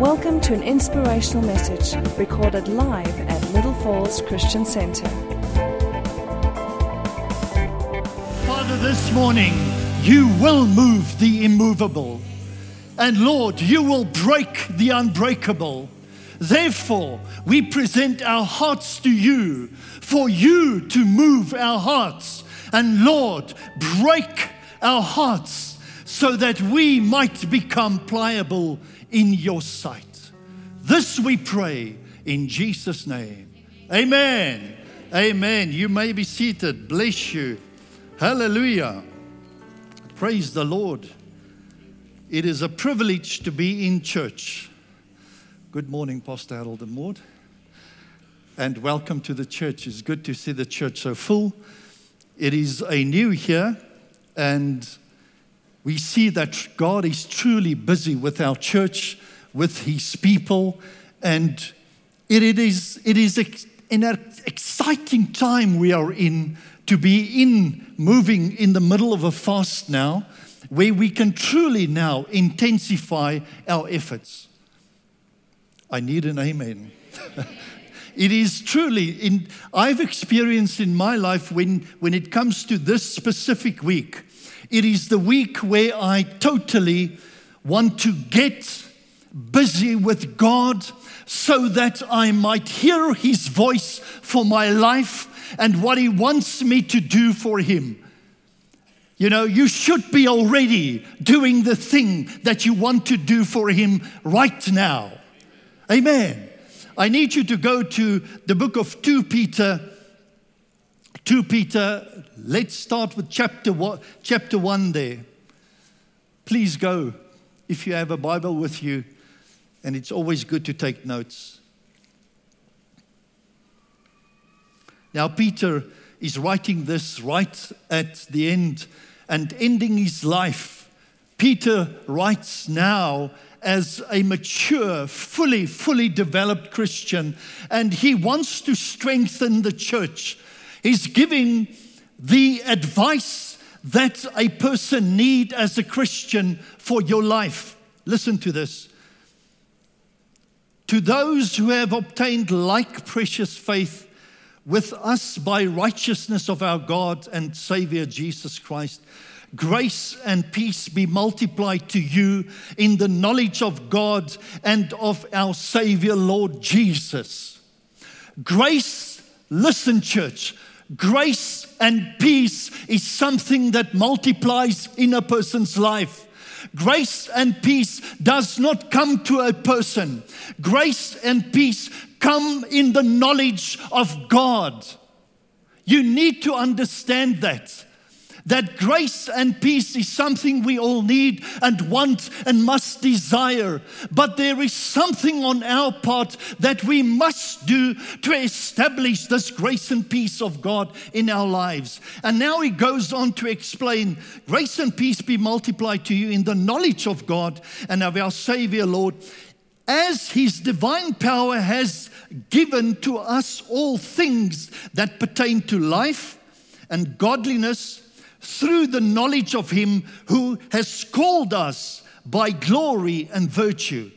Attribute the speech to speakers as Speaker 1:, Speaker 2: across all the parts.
Speaker 1: Welcome to an inspirational message recorded live at Little Falls Christian Center.
Speaker 2: Father, this morning you will move the immovable. And Lord, you will break the unbreakable. Therefore, we present our hearts to you for you to move our hearts. And Lord, break our hearts so that we might become pliable in your sight. This we pray in Jesus' name. Amen. Amen. You may be seated. Bless you. Hallelujah. Praise the Lord. It is a privilege to be in church. Good morning, Pastor Harold and Maud. And welcome to the church. It's good to see the church so full. It is a new year, and we see that God is truly busy with our church, with His people, and it, it is, it is in an exciting time we are in to be in moving in the middle of a fast now, where we can truly now intensify our efforts. I need an amen. it is truly in I've experienced in my life when when it comes to this specific week it is the week where I totally want to get busy with God so that I might hear His voice for my life and what He wants me to do for Him. You know, you should be already doing the thing that you want to do for Him right now. Amen. I need you to go to the book of 2 Peter 2 Peter, let's start with chapter one, chapter 1 there. Please go if you have a Bible with you, and it's always good to take notes. Now, Peter is writing this right at the end and ending his life. Peter writes now as a mature, fully, fully developed Christian, and he wants to strengthen the church. He's giving the advice that a person need as a Christian for your life. Listen to this. To those who have obtained like precious faith with us by righteousness of our God and Savior Jesus Christ, grace and peace be multiplied to you in the knowledge of God and of our Savior Lord Jesus. Grace, listen, church, Grace and peace is something that multiplies in a person's life. Grace and peace does not come to a person. Grace and peace come in the knowledge of God. You need to understand that that grace and peace is something we all need and want and must desire. But there is something on our part that we must do to establish this grace and peace of God in our lives. And now he goes on to explain grace and peace be multiplied to you in the knowledge of God and of our Savior, Lord as his divine power has given to us all things that pertain to life and godliness through the knowledge of Him who has called us by glory and virtue,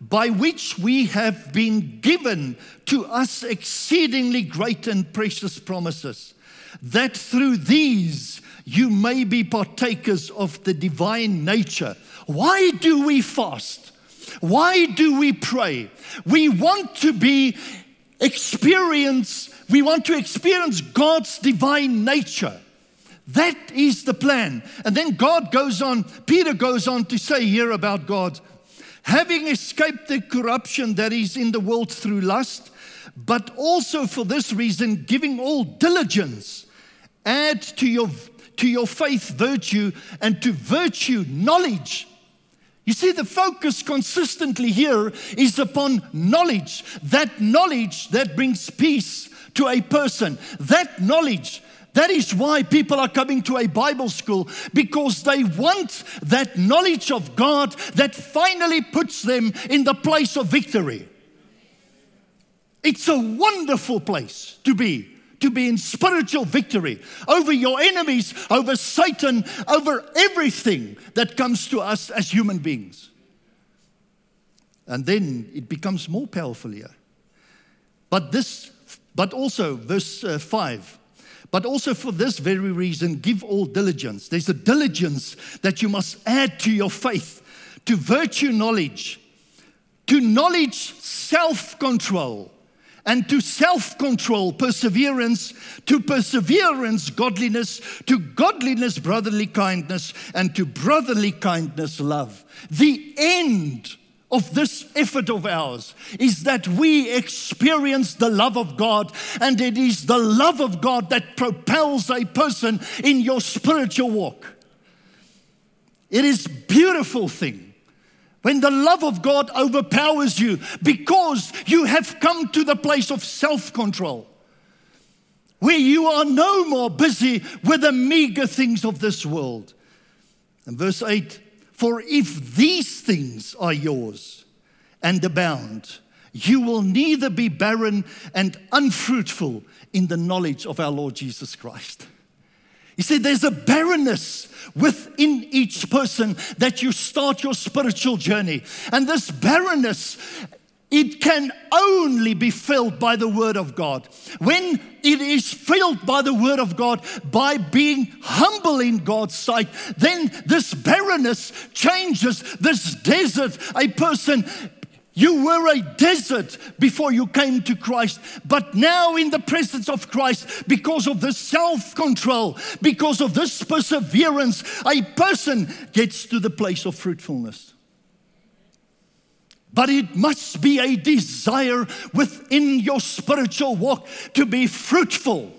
Speaker 2: by which we have been given to us exceedingly great and precious promises, that through these you may be partakers of the divine nature. Why do we fast? Why do we pray? We want to be experience we want to experience God's divine nature. That is the plan. And then God goes on, Peter goes on to say here about God having escaped the corruption that is in the world through lust, but also for this reason, giving all diligence, add to your, to your faith virtue, and to virtue knowledge. You see, the focus consistently here is upon knowledge. That knowledge that brings peace to a person. That knowledge that is why people are coming to a Bible school because they want that knowledge of God that finally puts them in the place of victory. It's a wonderful place to be, to be in spiritual victory over your enemies, over Satan, over everything that comes to us as human beings. And then it becomes more powerful here. But this, but also, verse uh, 5. But also for this very reason, give all diligence. There's a diligence that you must add to your faith, to virtue knowledge, to knowledge self control, and to self control perseverance, to perseverance godliness, to godliness brotherly kindness, and to brotherly kindness love. The end of this effort of ours is that we experience the love of God, and it is the love of God that propels a person in your spiritual walk. It is beautiful thing when the love of God overpowers you because you have come to the place of self-control where you are no more busy with the meager things of this world. And verse 8 for if these things are yours and abound, you will neither be barren and unfruitful in the knowledge of our Lord Jesus Christ. He said there's a barrenness within each person that you start your spiritual journey. And this barrenness it can only be filled by the Word of God. When it is filled by the Word of God, by being humble in God's sight, then this barrenness changes this desert. A person you were a desert before you came to Christ, but now in the presence of Christ, because of this self control, because of this perseverance, a person gets to the place of fruitfulness. But it must be a desire within your spiritual walk to be fruitful.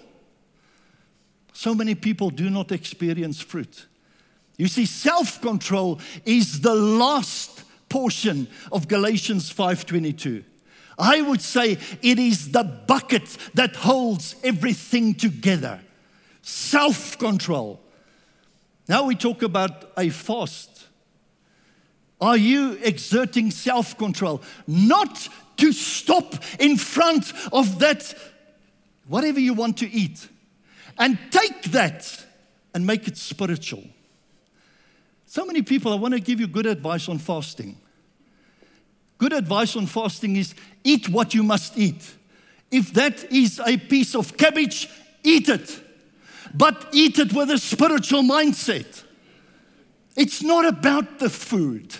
Speaker 2: So many people do not experience fruit. You see, self control is the last portion of Galatians 5:22. I would say it is the bucket that holds everything together. Self control. Now we talk about a fast are you exerting self control? Not to stop in front of that, whatever you want to eat, and take that and make it spiritual. So many people, I want to give you good advice on fasting. Good advice on fasting is eat what you must eat. If that is a piece of cabbage, eat it. But eat it with a spiritual mindset. It's not about the food.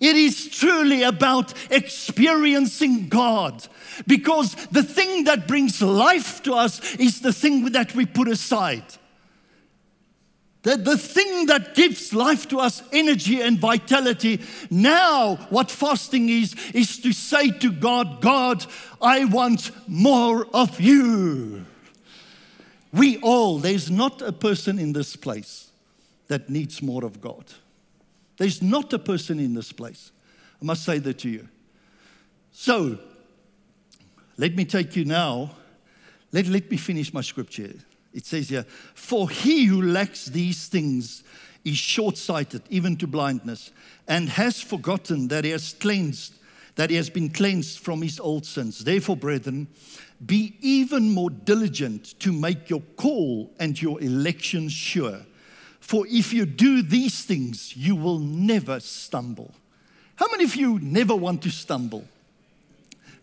Speaker 2: It is truly about experiencing God. Because the thing that brings life to us is the thing that we put aside. The, the thing that gives life to us, energy and vitality. Now, what fasting is, is to say to God, God, I want more of you. We all, there's not a person in this place that needs more of God. There's not a person in this place. I must say that to you. So, let me take you now. Let, let me finish my scripture. It says here, For he who lacks these things is short sighted, even to blindness, and has forgotten that he has cleansed, that he has been cleansed from his old sins. Therefore, brethren, be even more diligent to make your call and your election sure. For if you do these things, you will never stumble. How many of you never want to stumble?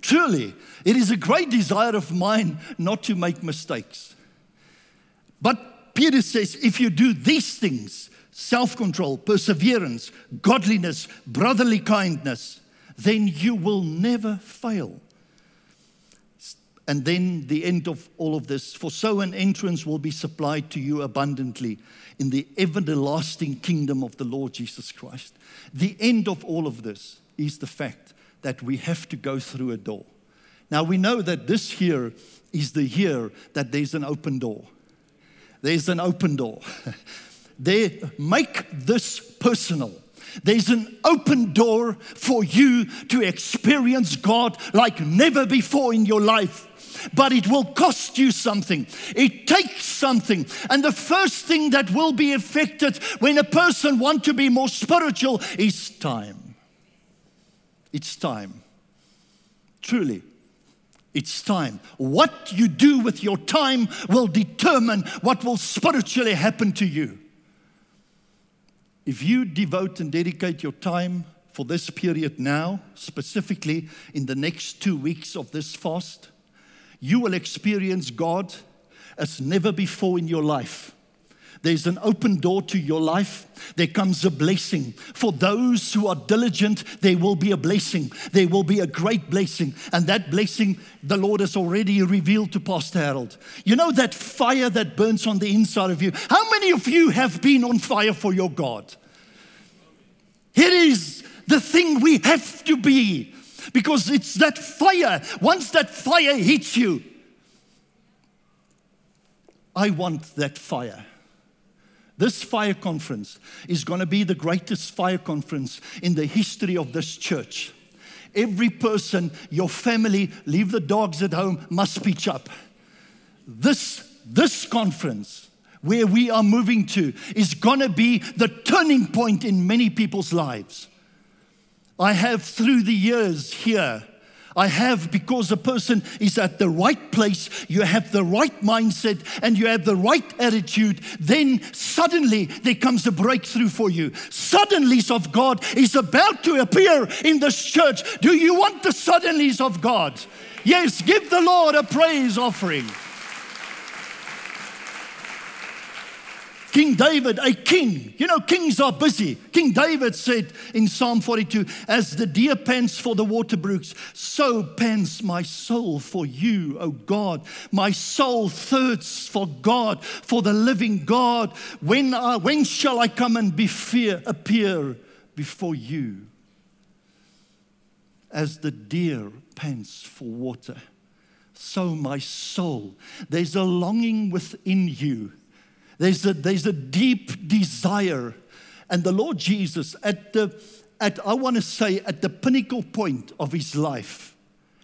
Speaker 2: Truly, it is a great desire of mine not to make mistakes. But Peter says, if you do these things, self control, perseverance, godliness, brotherly kindness, then you will never fail. And then the end of all of this for so an entrance will be supplied to you abundantly in the everlasting kingdom of the Lord Jesus Christ. The end of all of this is the fact that we have to go through a door. Now we know that this year is the year that there's an open door. There's an open door. they make this personal. There's an open door for you to experience God like never before in your life but it will cost you something. It takes something. And the first thing that will be affected when a person wants to be more spiritual is time. It's time. Truly. It's time. What you do with your time will determine what will spiritually happen to you. If you devote and dedicate your time for this period now, specifically in the next two weeks of this fast, you will experience God as never before in your life. There's an open door to your life. There comes a blessing. For those who are diligent, there will be a blessing. There will be a great blessing. And that blessing, the Lord has already revealed to Pastor Harold. You know that fire that burns on the inside of you? How many of you have been on fire for your God? It is the thing we have to be because it's that fire. Once that fire hits you, I want that fire. This fire conference is going to be the greatest fire conference in the history of this church. Every person, your family, leave the dogs at home, must pitch up. This, this conference, where we are moving to, is going to be the turning point in many people's lives. I have, through the years here, I have because a person is at the right place, you have the right mindset, and you have the right attitude, then suddenly there comes a breakthrough for you. Suddenlies of God is about to appear in this church. Do you want the suddenlies of God? Yes, give the Lord a praise offering. King David, a king. You know, kings are busy. King David said in Psalm 42 As the deer pants for the water brooks, so pants my soul for you, O God. My soul thirsts for God, for the living God. When, uh, when shall I come and be fear, appear before you? As the deer pants for water, so my soul. There's a longing within you there's a, there's a deep desire. And the Lord Jesus, at the, at, I want to say, at the pinnacle point of his life,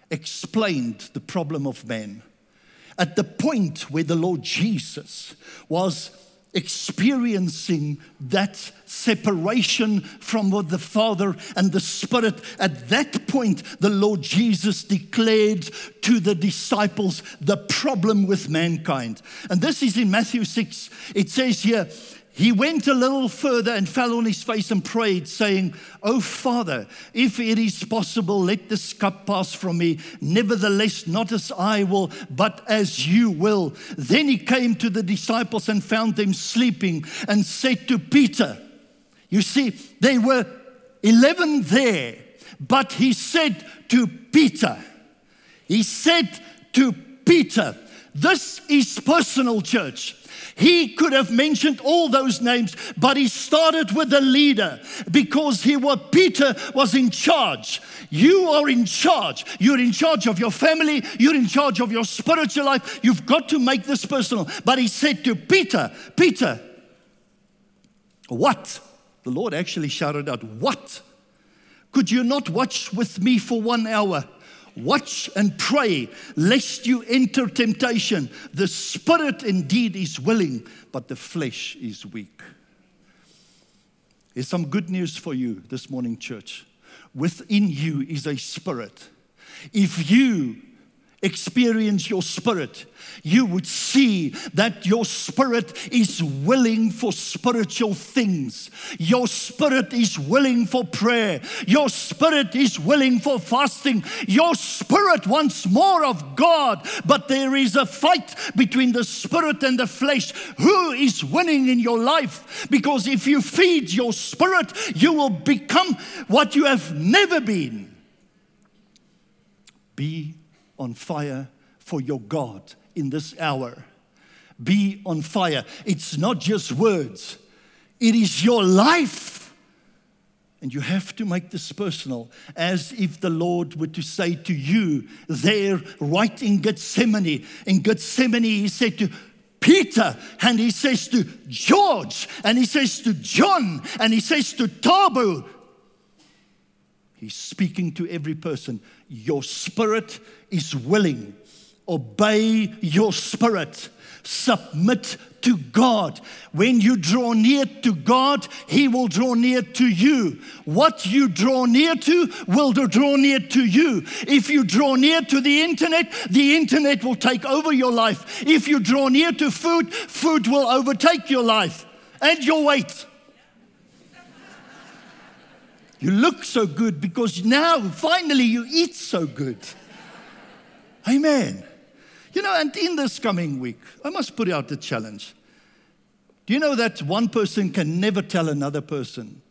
Speaker 2: explained the problem of man. At the point where the Lord Jesus was experiencing that separation from the Father and the Spirit. At that point, the Lord Jesus declared to the disciples the problem with mankind. And this is in Matthew 6. It says here, he went a little further and fell on his face and prayed, saying, Oh, Father, if it is possible, let this cup pass from me. Nevertheless, not as I will, but as you will. Then he came to the disciples and found them sleeping and said to Peter, You see, they were 11 there, but he said to Peter, He said to Peter, This is personal, church. He could have mentioned all those names, but he started with the leader because he was Peter was in charge. You are in charge. You're in charge of your family, you're in charge of your spiritual life. You've got to make this personal. But he said to Peter, Peter, what? The Lord actually shouted out, What? Could you not watch with me for one hour? Watch and pray lest you enter temptation. The spirit indeed is willing, but the flesh is weak. Here's some good news for you this morning, church. Within you is a spirit. If you experience your spirit, you would see that your spirit is willing for spiritual things. Your spirit is willing for prayer. Your spirit is willing for fasting. Your spirit wants more of God, but there is a fight between the spirit and the flesh. Who is winning in your life? Because if you feed your spirit, you will become what you have never been. Be on fire for your God in this hour. Be on fire. It's not just words, it is your life. And you have to make this personal, as if the Lord were to say to you there, right in Gethsemane. In Gethsemane, He said to Peter, and He says to George, and He says to John, and He says to Tabu. He's speaking to every person. Your spirit is willing. Obey your spirit. Submit to God. When you draw near to God, He will draw near to you. What you draw near to will draw near to you. If you draw near to the internet, the internet will take over your life. If you draw near to food, food will overtake your life and your weight. You look so good because now finally you eat so good. Amen. You know, and in this coming week, I must put out the challenge. Do you know that one person can never tell another person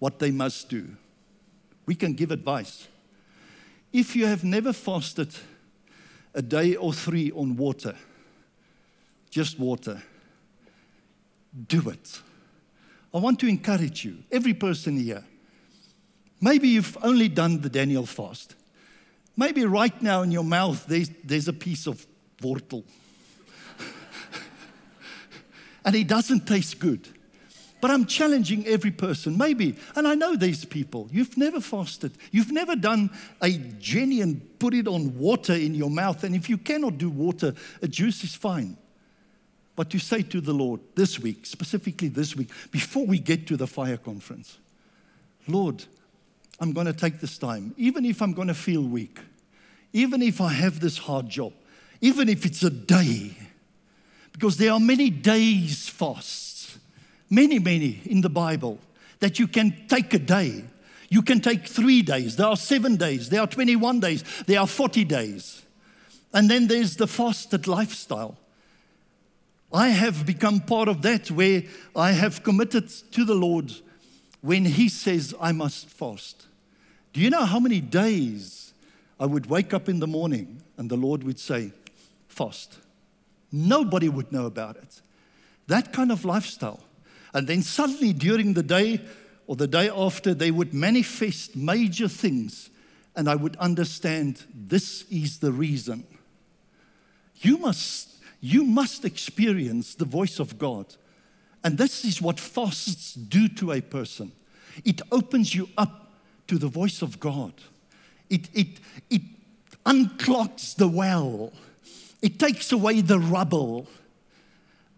Speaker 2: what they must do? We can give advice. If you have never fasted a day or three on water, just water, do it. I want to encourage you, every person here. Maybe you've only done the Daniel fast. Maybe right now in your mouth there's, there's a piece of wortel. and it doesn't taste good. But I'm challenging every person, maybe, and I know these people, you've never fasted. You've never done a genuine put it on water in your mouth. And if you cannot do water, a juice is fine. But you say to the Lord this week, specifically this week, before we get to the fire conference, Lord, I'm going to take this time, even if I'm going to feel weak, even if I have this hard job, even if it's a day, because there are many days fasts, many, many in the Bible that you can take a day. You can take three days. There are seven days. There are 21 days. There are 40 days. And then there's the fasted lifestyle. I have become part of that where I have committed to the Lord when He says I must fast. Do you know how many days I would wake up in the morning and the Lord would say, Fast? Nobody would know about it. That kind of lifestyle. And then suddenly during the day or the day after, they would manifest major things, and I would understand this is the reason. You must you must experience the voice of God. And this is what fasts do to a person it opens you up to the voice of God, it, it, it unclogs the well, it takes away the rubble.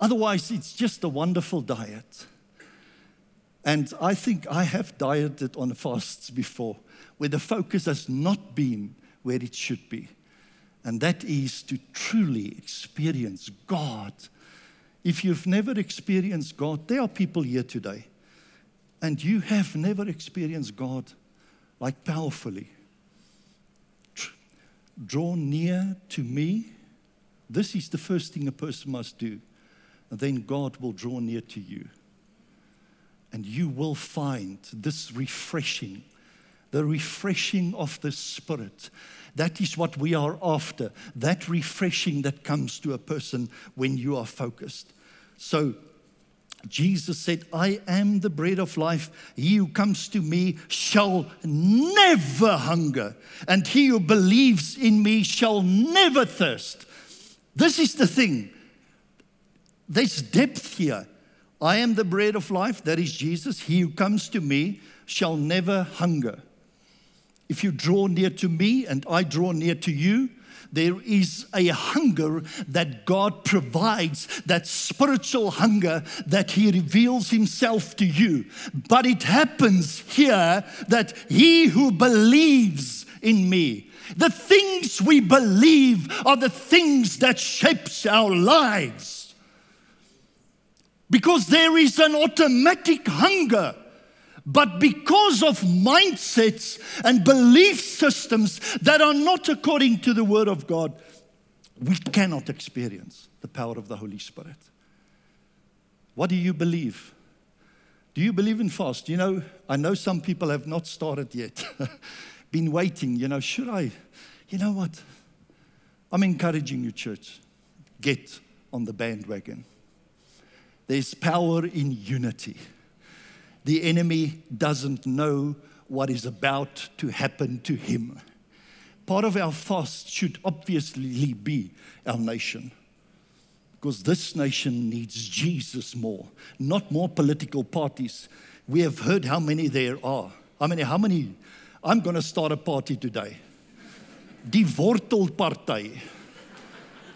Speaker 2: Otherwise, it's just a wonderful diet. And I think I have dieted on fasts before where the focus has not been where it should be and that is to truly experience God. If you've never experienced God, there are people here today, and you have never experienced God like powerfully. Draw near to me. This is the first thing a person must do. And then God will draw near to you. And you will find this refreshing, the refreshing of the Spirit that is what we are after, that refreshing that comes to a person when you are focused. So, Jesus said, I am the bread of life. He who comes to me shall never hunger, and he who believes in me shall never thirst. This is the thing. There's depth here. I am the bread of life, that is Jesus. He who comes to me shall never hunger. If you draw near to me and I draw near to you, there is a hunger that God provides, that spiritual hunger that He reveals Himself to you. But it happens here that He who believes in me, the things we believe are the things that shapes our lives. Because there is an automatic hunger but because of mindsets and belief systems that are not according to the Word of God, we cannot experience the power of the Holy Spirit. What do you believe? Do you believe in fast? You know, I know some people have not started yet, been waiting. You know, should I? You know what? I'm encouraging you, church, get on the bandwagon. There's power in unity the enemy doesn't know what is about to happen to him. Part of our fast should obviously be our nation. Because this nation needs Jesus more, not more political parties. We have heard how many there are. How many? How many? I'm going to start a party today. Die Wortelpartij.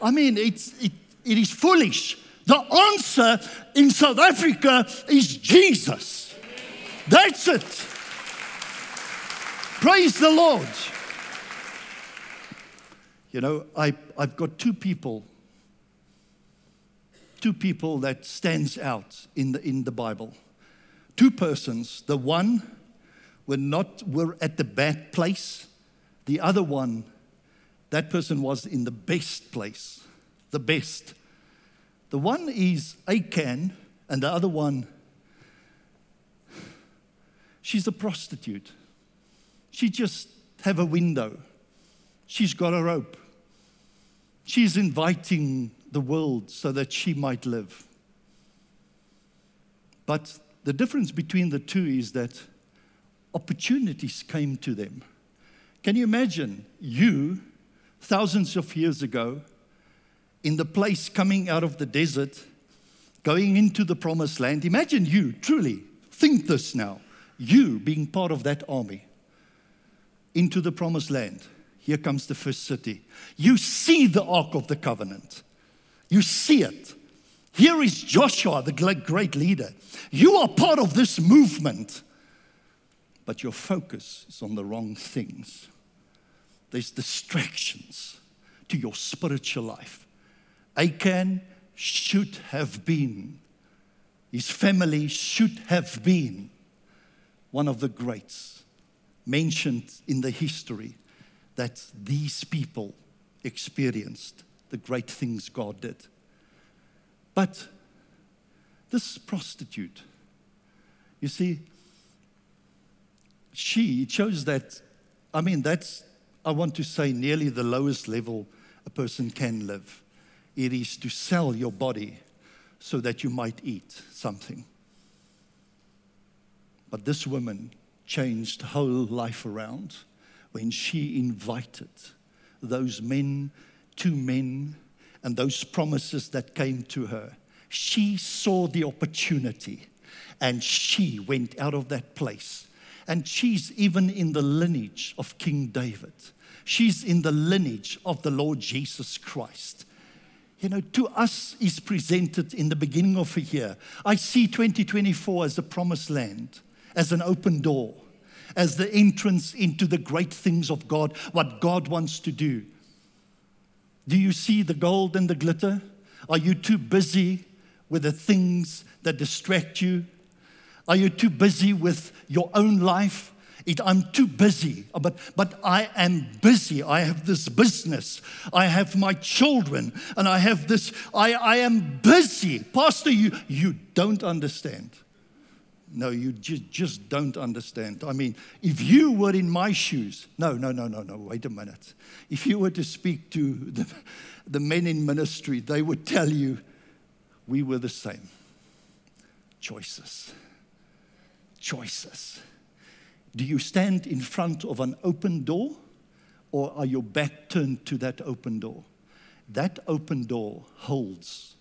Speaker 2: I mean, it's, it, it is foolish. The answer in South Africa is Jesus. That's it. Praise the Lord. You know, I, I've got two people, two people that stands out in the, in the Bible. Two persons. The one were not were at the bad place. The other one, that person was in the best place, the best. The one is Achan, and the other one, she's a prostitute. She just have a window. She's got a rope. She's inviting the world so that she might live. But the difference between the two is that opportunities came to them. Can you imagine you, thousands of years ago, in the place coming out of the desert, going into the promised land? Imagine you, truly, think this now. You being part of that army into the promised land. Here comes the first city. You see the Ark of the Covenant. You see it. Here is Joshua, the great leader. You are part of this movement, but your focus is on the wrong things. There's distractions to your spiritual life. Achan should have been, his family should have been one of the greats mentioned in the history that these people experienced the great things God did. But this prostitute, you see, she chose that, I mean, that's, I want to say, nearly the lowest level a person can live. It is to sell your body so that you might eat something. But this woman changed whole life around when she invited those men, two men, and those promises that came to her. She saw the opportunity and she went out of that place. And she's even in the lineage of King David. She's in the lineage of the Lord Jesus Christ. You know, to us is presented in the beginning of a year. I see 2024 as a promised land as an open door, as the entrance into the great things of God, what God wants to do. Do you see the gold and the glitter? Are you too busy with the things that distract you? Are you too busy with your own life? It, I'm too busy, but, but I am busy. I have this business. I have my children, and I have this. I, I am busy. Pastor, you, you don't understand. No, you just, just don't understand. I mean, if you were in my shoes, no, no, no, no, no, wait a minute. If you were to speak to the, the men in ministry, they would tell you we were the same. Choices. Choices. Do you stand in front of an open door or are your back turned to that open door? That open door holds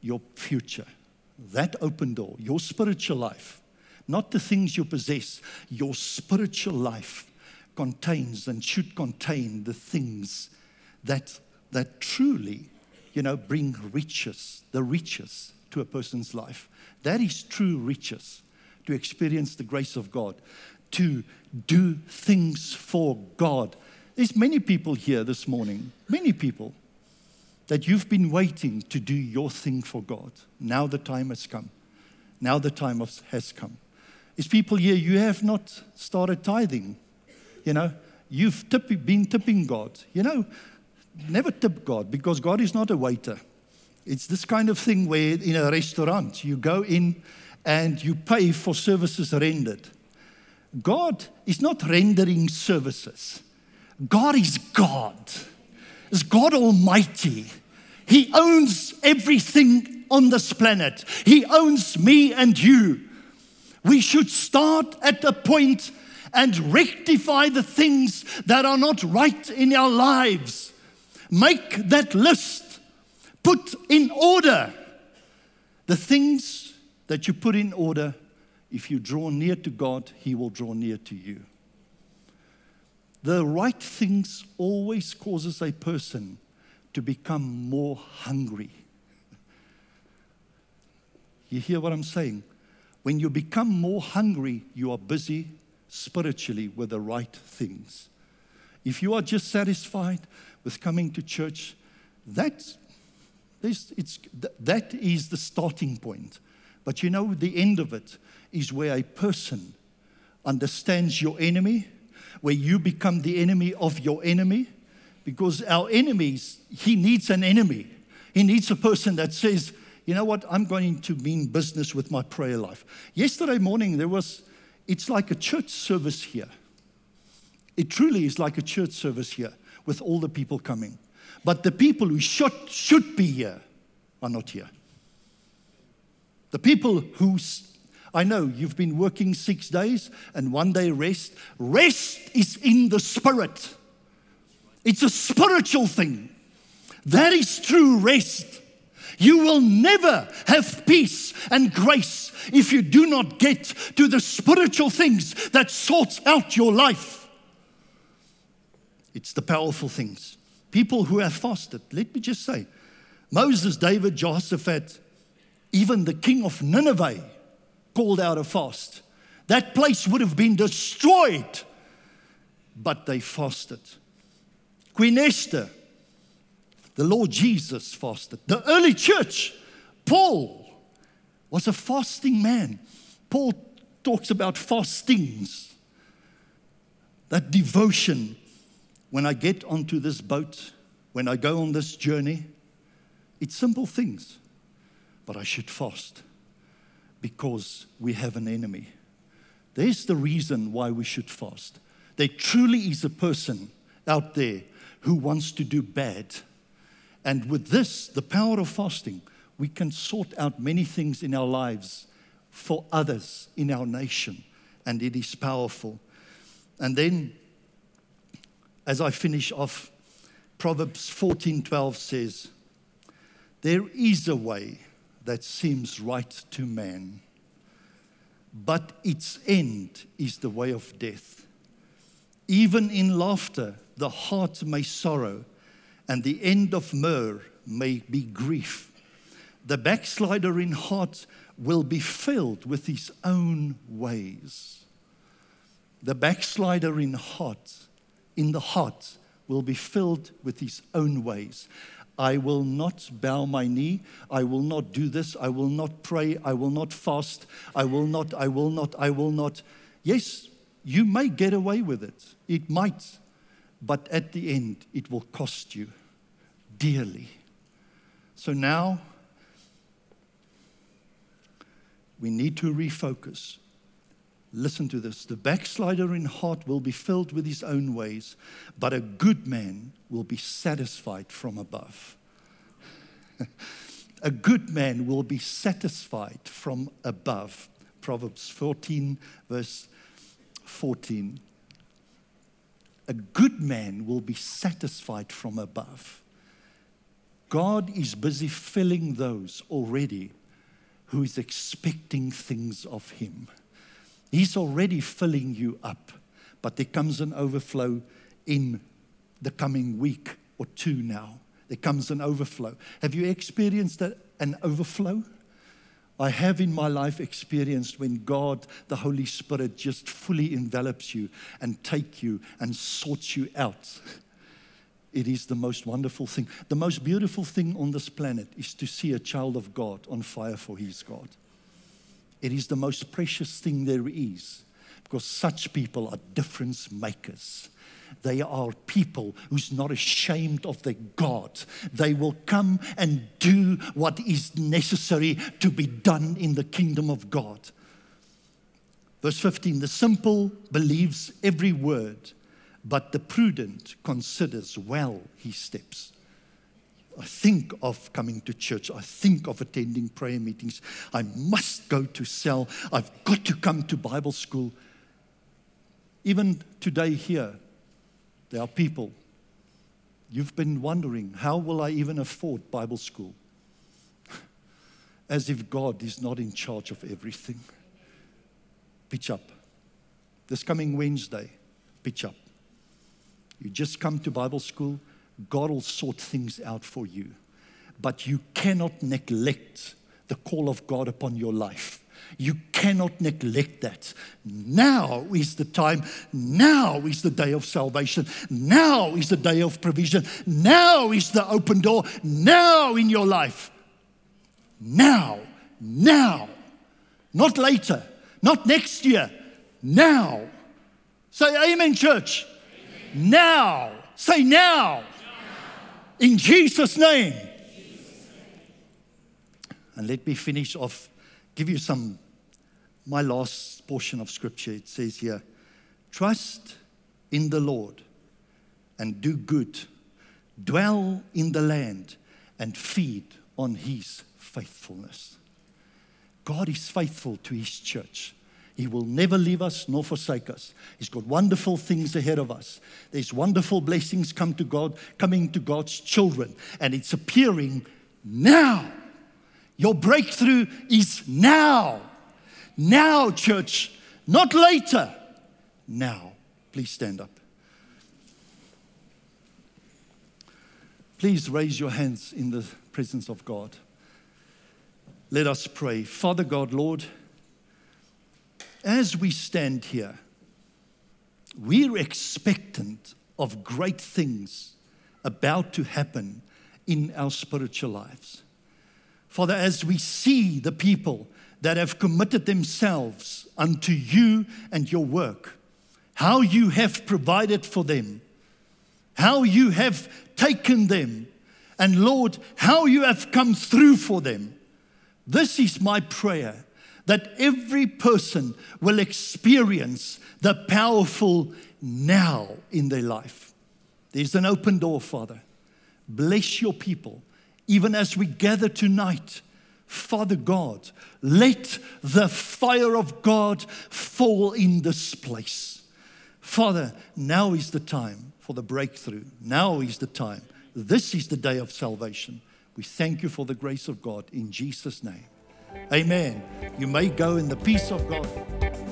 Speaker 2: your future that open door, your spiritual life, not the things you possess, your spiritual life contains and should contain the things that, that truly, you know, bring riches, the riches to a person's life. That is true riches, to experience the grace of God, to do things for God. There's many people here this morning, many people that you've been waiting to do your thing for God. Now the time has come. Now the time has come. Is people here, you have not started tithing. You know, you've tip, been tipping God. You know, never tip God because God is not a waiter. It's this kind of thing where in a restaurant you go in and you pay for services rendered. God is not rendering services, God is God is God Almighty. He owns everything on this planet. He owns me and you. We should start at a point and rectify the things that are not right in our lives. Make that list. Put in order the things that you put in order. If you draw near to God, He will draw near to you. The right things always causes a person to become more hungry. You hear what I'm saying? When you become more hungry, you are busy spiritually with the right things. If you are just satisfied with coming to church, that's, this, it's, that is the starting point. But you know, the end of it is where a person understands your enemy, where you become the enemy of your enemy. Because our enemies, he needs an enemy. He needs a person that says, you know what, I'm going to mean business with my prayer life. Yesterday morning, there was, it's like a church service here. It truly is like a church service here with all the people coming. But the people who should, should be here are not here. The people who, I know you've been working six days and one day rest. Rest is in the spirit, it's a spiritual thing. That is true rest. You will never have peace and grace if you do not get to the spiritual things that sorts out your life. It's the powerful things. People who have fasted, let me just say, Moses, David, Jehoshaphat, even the king of Nineveh called out a fast. That place would have been destroyed, but they fasted. Queen Esther, the Lord Jesus fasted. The early church, Paul, was a fasting man. Paul talks about fastings, that devotion. When I get onto this boat, when I go on this journey, it's simple things but I should fast because we have an enemy. There's the reason why we should fast. There truly is a person out there who wants to do bad. And with this, the power of fasting, we can sort out many things in our lives for others in our nation. And it is powerful. And then, as I finish off, Proverbs 14:12 says, There is a way that seems right to man, but its end is the way of death. Even in laughter, the heart may sorrow, and the end of myrrh may be grief. The backslider in heart will be filled with his own ways. The backslider in heart, in the heart, will be filled with his own ways. I will not bow my knee. I will not do this. I will not pray. I will not fast. I will not, I will not, I will not. Yes, you may get away with it. It might. But at the end, it will cost you dearly. So now, we need to refocus. Listen to this. The backslider in heart will be filled with his own ways, but a good man will be satisfied from above. a good man will be satisfied from above. Proverbs 14, verse 14. A good man will be satisfied from above. God is busy filling those already who is expecting things of him. He's already filling you up, but there comes an overflow in the coming week or two now. There comes an overflow. Have you experienced an overflow? I have in my life experienced when God, the Holy Spirit, just fully envelops you and take you and sorts you out. It is the most wonderful thing. The most beautiful thing on this planet is to see a child of God on fire for his God. It is the most precious thing there is because such people are difference makers. They are people who's not ashamed of their God. They will come and do what is necessary to be done in the kingdom of God. Verse 15 The simple believes every word, but the prudent considers well his steps. I think of coming to church. I think of attending prayer meetings. I must go to cell. I've got to come to Bible school. Even today, here, there are people. You've been wondering, how will I even afford Bible school? As if God is not in charge of everything. Pitch up. This coming Wednesday, pitch up. You just come to Bible school God will sort things out for you. But you cannot neglect the call of God upon your life. You cannot neglect that. Now is the time. Now is the day of salvation. Now is the day of provision. Now is the open door. Now in your life. Now. Now. Not later. Not next year. now. Say amen, church. Amen. Now. Say now. now. In Jesus' name. And let me finish off, give you some, my last portion of scripture. It says here, trust in the Lord and do good, dwell in the land and feed on his faithfulness. God is faithful to his church. He will never leave us nor forsake us. He's got wonderful things ahead of us. There's wonderful blessings come to God, coming to God's children, and it's appearing now. Your breakthrough is now. Now, church, not later. Now. Please stand up. Please raise your hands in the presence of God. Let us pray. Father God, Lord, as we stand here, we're expectant of great things about to happen in our spiritual lives. Father, as we see the people that have committed themselves unto you and your work, how you have provided for them, how you have taken them, and Lord, how you have come through for them. This is my prayer that every person will experience the powerful now in their life. There's an open door, Father. Bless your people, even as we gather tonight. Father God, let the fire of God fall in this place. Father, now is the time for the breakthrough. Now is the time. This is the day of salvation. We thank you for the grace of God in Jesus' name. Amen. You may go in the peace of God.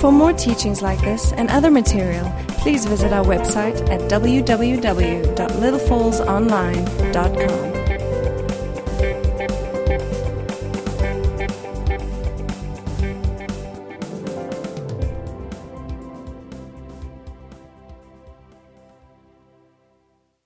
Speaker 1: For more teachings like this and other material, please visit our website at www.littlefallsonline.com.